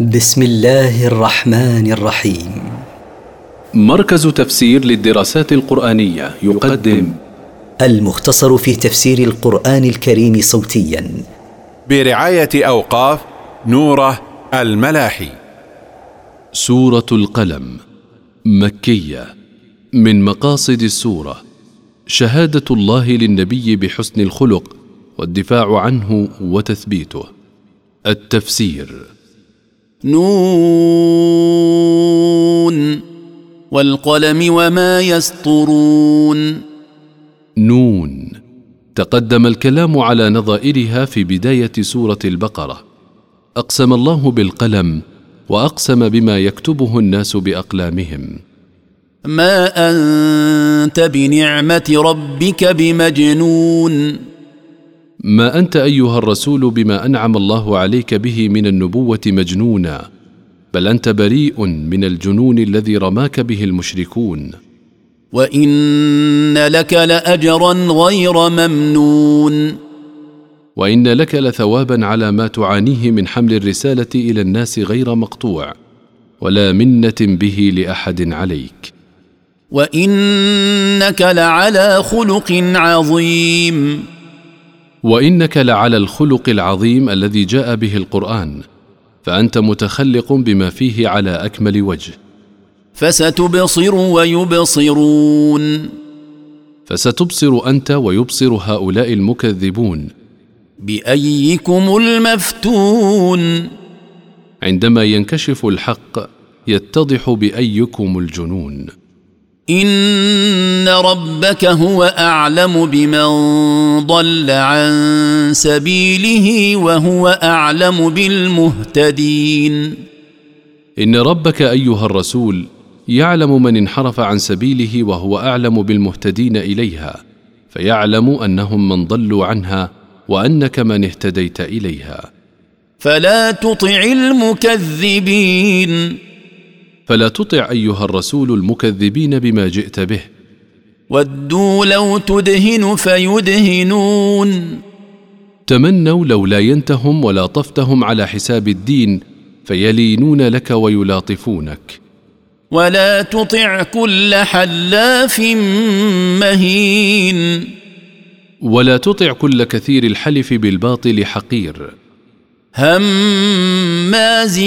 بسم الله الرحمن الرحيم. مركز تفسير للدراسات القرآنية يقدم. المختصر في تفسير القرآن الكريم صوتيا. برعاية أوقاف نوره الملاحي. سورة القلم مكية من مقاصد السورة. شهادة الله للنبي بحسن الخلق والدفاع عنه وتثبيته. التفسير. نون والقلم وما يسطرون. نون. تقدم الكلام على نظائرها في بداية سورة البقرة. أقسم الله بالقلم وأقسم بما يكتبه الناس بأقلامهم. ما أنت بنعمة ربك بمجنون. ما أنت أيها الرسول بما أنعم الله عليك به من النبوة مجنونا بل أنت بريء من الجنون الذي رماك به المشركون. وإن لك لأجرا غير ممنون. وإن لك لثوابا على ما تعانيه من حمل الرسالة إلى الناس غير مقطوع ولا منة به لأحد عليك. وإنك لعلى خلق عظيم. وإنك لعلى الخلق العظيم الذي جاء به القرآن فأنت متخلق بما فيه على أكمل وجه. فستبصر ويبصرون. فستبصر أنت ويبصر هؤلاء المكذبون. بأيكم المفتون. عندما ينكشف الحق يتضح بأيكم الجنون. ان ربك هو اعلم بمن ضل عن سبيله وهو اعلم بالمهتدين ان ربك ايها الرسول يعلم من انحرف عن سبيله وهو اعلم بالمهتدين اليها فيعلم انهم من ضلوا عنها وانك من اهتديت اليها فلا تطع المكذبين فلا تطع أيها الرسول المكذبين بما جئت به. ودوا لو تدهن فيدهنون. تمنوا لو لا ينتهم ولا طفتهم على حساب الدين فيلينون لك ويلاطفونك. ولا تطع كل حلاف مهين. ولا تطع كل كثير الحلف بالباطل حقير. هماز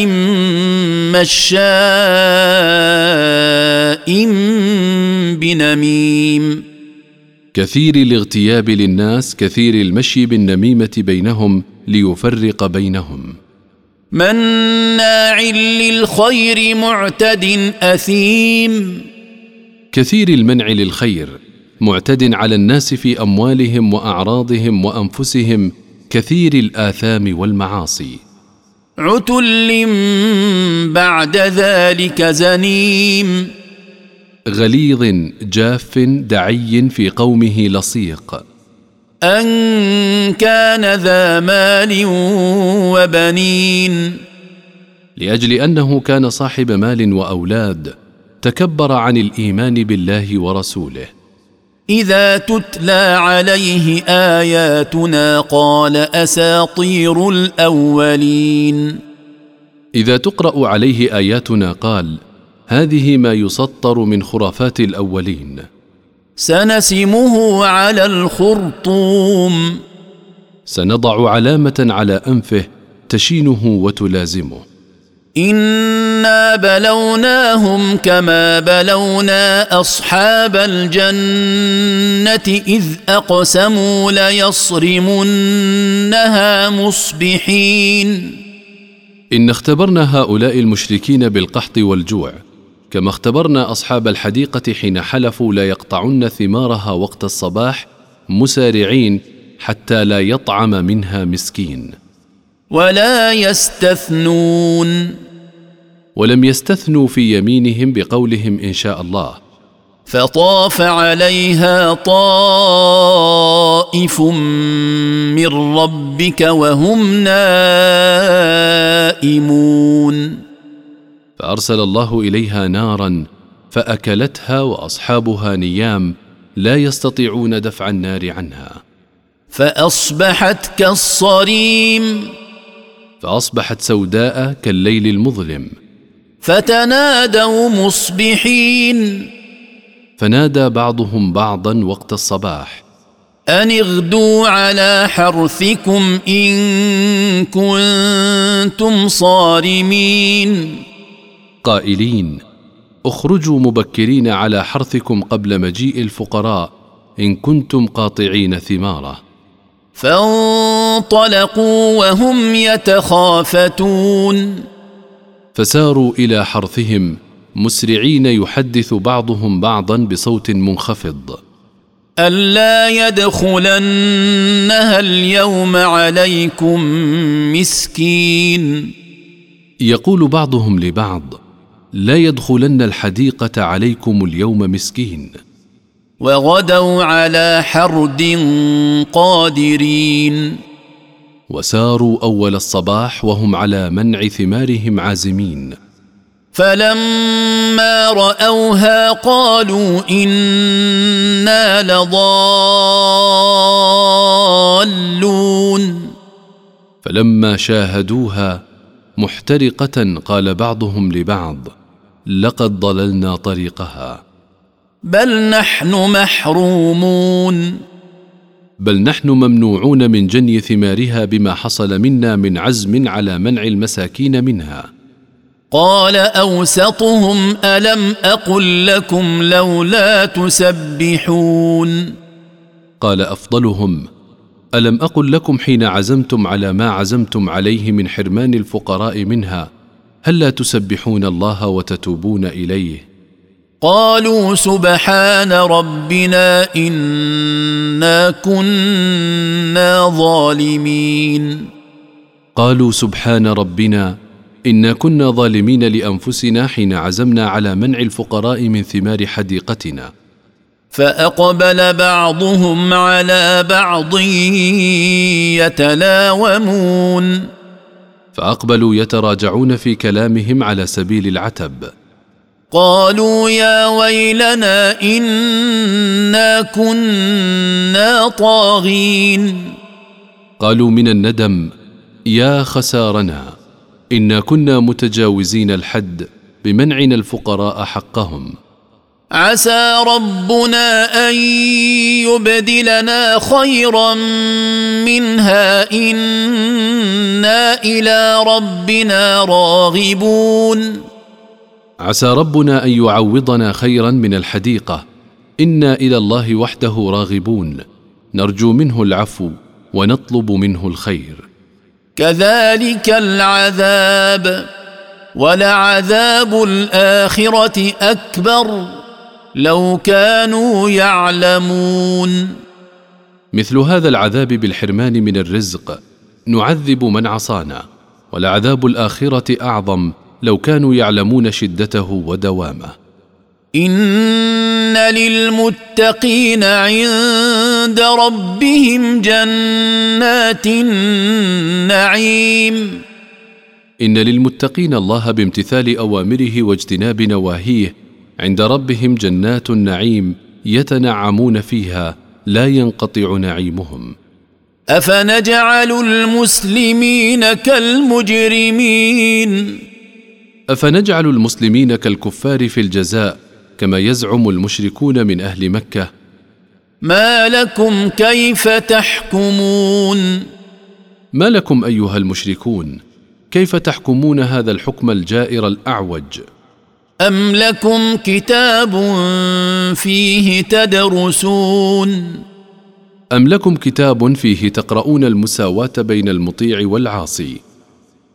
مشاء بنميم. كثير الاغتياب للناس كثير المشي بالنميمة بينهم ليفرق بينهم. مناع للخير معتد أثيم. كثير المنع للخير معتد على الناس في أموالهم وأعراضهم وأنفسهم كثير الآثام والمعاصي. عتل بعد ذلك زنيم. غليظ جاف دعي في قومه لصيق. أن كان ذا مال وبنين. لأجل أنه كان صاحب مال وأولاد تكبر عن الإيمان بالله ورسوله. إذا تتلى عليه آياتنا قال أساطير الأولين. إذا تقرأ عليه آياتنا قال هذه ما يسطر من خرافات الأولين. سنسمه على الخرطوم. سنضع علامة على أنفه تشينه وتلازمه. انا بلوناهم كما بلونا اصحاب الجنه اذ اقسموا ليصرمنها مصبحين ان اختبرنا هؤلاء المشركين بالقحط والجوع كما اختبرنا أصحاب الحديقة حين حلفوا لا يقطعن ثمارها وقت الصباح مسارعين حتى لا يطعم منها مسكين. ولا يستثنون. ولم يستثنوا في يمينهم بقولهم إن شاء الله. فطاف عليها طائف من ربك وهم نائمون. فأرسل الله إليها نارا فأكلتها وأصحابها نيام لا يستطيعون دفع النار عنها. فأصبحت كالصريم. فأصبحت سوداء كالليل المظلم. فتنادوا مصبحين. فنادى بعضهم بعضا وقت الصباح. أن اغدوا على حرثكم إن كنتم صارمين. قائلين اخرجوا مبكرين على حرثكم قبل مجيء الفقراء إن كنتم قاطعين ثماره. فانطلقوا وهم يتخافتون. فساروا إلى حرثهم مسرعين يحدث بعضهم بعضا بصوت منخفض. الا يدخلنها اليوم عليكم مسكين. يقول بعضهم لبعض لا يدخلن الحديقة عليكم اليوم مسكين. وغدوا على حرد قادرين. وساروا أول الصباح وهم على منع ثمارهم عازمين. فلما رأوها قالوا إنا لضالون. فلما شاهدوها محترقة قال بعضهم لبعض لقد ضللنا طريقها. بل نحن محرومون. بل نحن ممنوعون من جني ثمارها بما حصل منا من عزم على منع المساكين منها. قال أوسطهم ألم أقل لكم لولا تسبحون؟ قال أفضلهم ألم أقل لكم حين عزمتم على ما عزمتم عليه من حرمان الفقراء منها؟ هلا تسبحون الله وتتوبون إليه؟ قالوا سبحان ربنا إنا كنا ظالمين. قالوا سبحان ربنا إنا كنا ظالمين لأنفسنا حين عزمنا على منع الفقراء من ثمار حديقتنا. فأقبل بعضهم على بعض يتلاومون. فأقبلوا يتراجعون في كلامهم على سبيل العتب. قالوا يا ويلنا إنا كنا طاغين. قالوا من الندم يا خسارنا إنا كنا متجاوزين الحد بمنعنا الفقراء حقهم. عسى ربنا أن يبدلنا خيرا منها إنا إلى ربنا راغبون. عسى ربنا أن يعوضنا خيرا من الحديقة. إنا إلى الله وحده راغبون. نرجو منه العفو ونطلب منه الخير. كذلك العذاب ولعذاب الآخرة أكبر. لو كانوا يعلمون. مثل هذا العذاب بالحرمان من الرزق نعذب من عصانا ولعذاب الآخرة أعظم لو كانوا يعلمون شدته ودوامه. إن للمتقين عند ربهم جنات النعيم. إن للمتقين الله بامتثال أوامره واجتناب نواهيه عند ربهم جنات النعيم يتنعمون فيها لا ينقطع نعيمهم. أفنجعل المسلمين كالمجرمين. أفنجعل المسلمين كالكفار في الجزاء كما يزعم المشركون من أهل مكة؟ ما لكم كيف تحكمون؟ ما لكم أيها المشركون؟ كيف تحكمون هذا الحكم الجائر الأعوج؟ أم لكم كتاب فيه تدرسون؟ أم لكم كتاب فيه تقرؤون المساواة بين المطيع والعاصي؟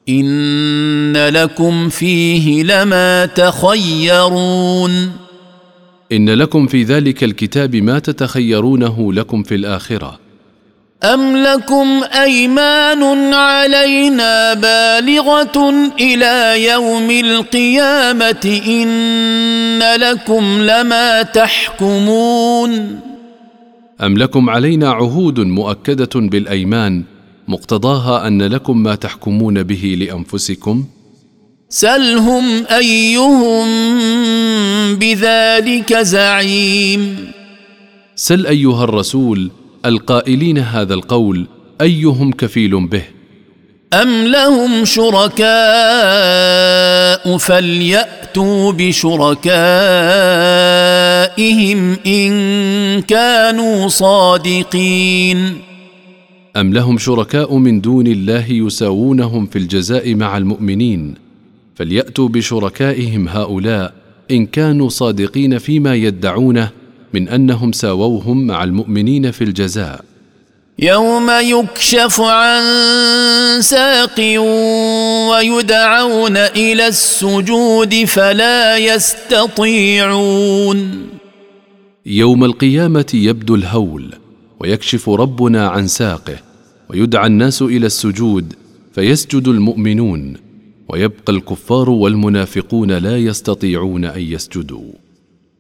ان لكم فيه لما تخيرون ان لكم في ذلك الكتاب ما تتخيرونه لكم في الاخره. ام لكم ايمان علينا بالغه إلى يوم القيامه ان لكم لما تحكمون ام لكم علينا عهود مؤكده بالايمان مقتضاها أن لكم ما تحكمون به لأنفسكم. سلهم أيهم بذلك زعيم. سل أيها الرسول القائلين هذا القول أيهم كفيل به؟ أم لهم شركاء فليأتوا بشركائهم إن كانوا صادقين. أم لهم شركاء من دون الله يساوونهم في الجزاء مع المؤمنين؟ فليأتوا بشركائهم هؤلاء إن كانوا صادقين فيما يدعونه من أنهم ساووهم مع المؤمنين في الجزاء. يوم يكشف عن ساق ويدعون إلى السجود فلا يستطيعون. يوم القيامة يبدو الهول ويكشف ربنا عن ساقه ويدعى الناس إلى السجود فيسجد المؤمنون ويبقى الكفار والمنافقون لا يستطيعون أن يسجدوا.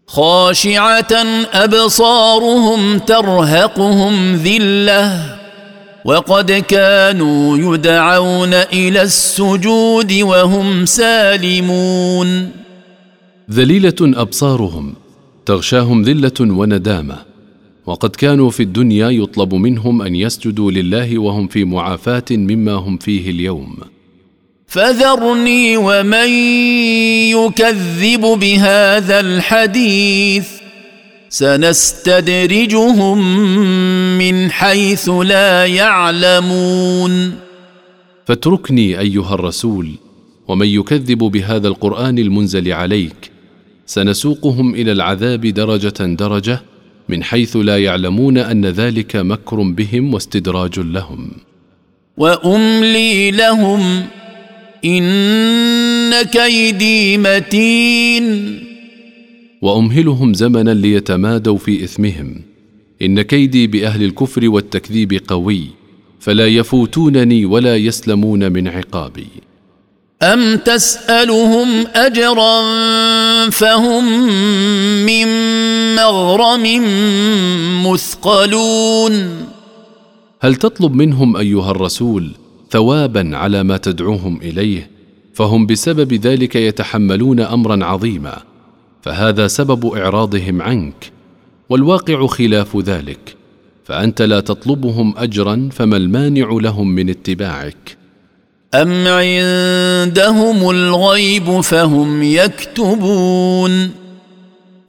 خاشعة أبصارهم ترهقهم ذلة وقد كانوا يدعون إلى السجود وهم سالمون. ذليلة أبصارهم تغشاهم ذلة وندامة وقد كانوا في الدنيا يطلب منهم أن يسجدوا لله وهم في معافاة مما هم فيه اليوم. فذرني ومن يكذب بهذا الحديث. سنستدرجهم من حيث لا يعلمون. فاتركني أيها الرسول ومن يكذب بهذا القرآن المنزل عليك. سنسوقهم إلى العذاب درجة درجة من حيث لا يعلمون أن ذلك مكر بهم واستدراج لهم. وأملي لهم إن كيدي متين. وأمهلهم زمنا ليتمادوا في إثمهم. إن كيدي بأهل الكفر والتكذيب قوي فلا يفوتونني ولا يسلمون من عقابي. أم تسألهم أجرا فهم من مغرم مثقلون هل تطلب منهم أيها الرسول ثوابا على ما تدعوهم إليه فهم بسبب ذلك يتحملون امرا عظيما فهذا سبب إعراضهم عنك والواقع خلاف ذلك فأنت لا تطلبهم اجرا فما المانع لهم من اتباعك ام عندهم الغيب فهم يكتبون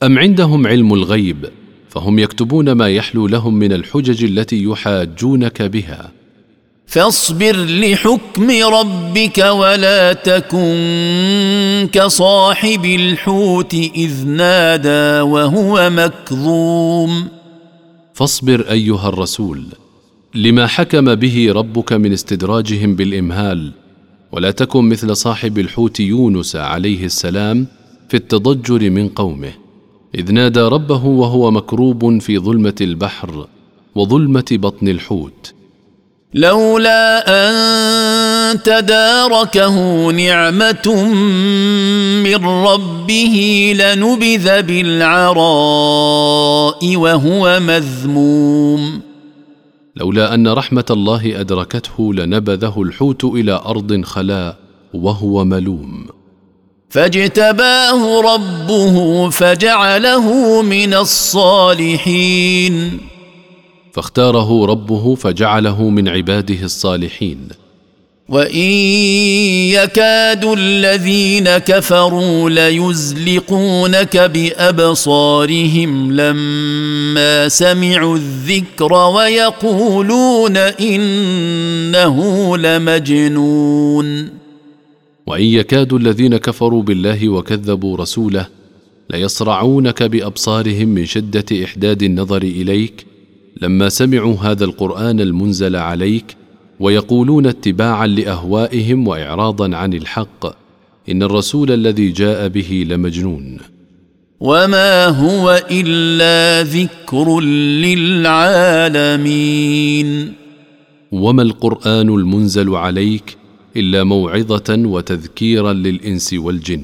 ام عندهم علم الغيب فهم يكتبون ما يحلو لهم من الحجج التي يحاجونك بها. فاصبر لحكم ربك ولا تكن كصاحب الحوت اذ نادى وهو مكظوم. فاصبر ايها الرسول لما حكم به ربك من استدراجهم بالإمهال ولا تكن مثل صاحب الحوت يونس عليه السلام في التضجر من قومه إذ نادى ربه وهو مكروب في ظلمة البحر وظلمة بطن الحوت. لولا أن تداركه نعمة من ربه لنبذ بالعراء وهو مذموم. لولا أن رحمة الله أدركته لنبذه الحوت إلى أرض خلاء وهو ملوم. فاجتباه ربه فجعله من الصالحين. فاختاره ربه فجعله من عباده الصالحين. وان يكاد الذين كفروا ليزلقونك بابصارهم لما سمعوا الذكر ويقولون انه لمجنون. وان يكاد الذين كفروا بالله وكذبوا رسوله ليصرعونك بابصارهم من شده احداد النظر اليك لما سمعوا هذا القران المنزل عليك ويقولون اتباعا لأهوائهم واعراضا عن الحق إن الرسول الذي جاء به لمجنون. وما هو الا ذكر للعالمين. وما القران المنزل عليك الا موعظه وتذكيرا للانس والجن.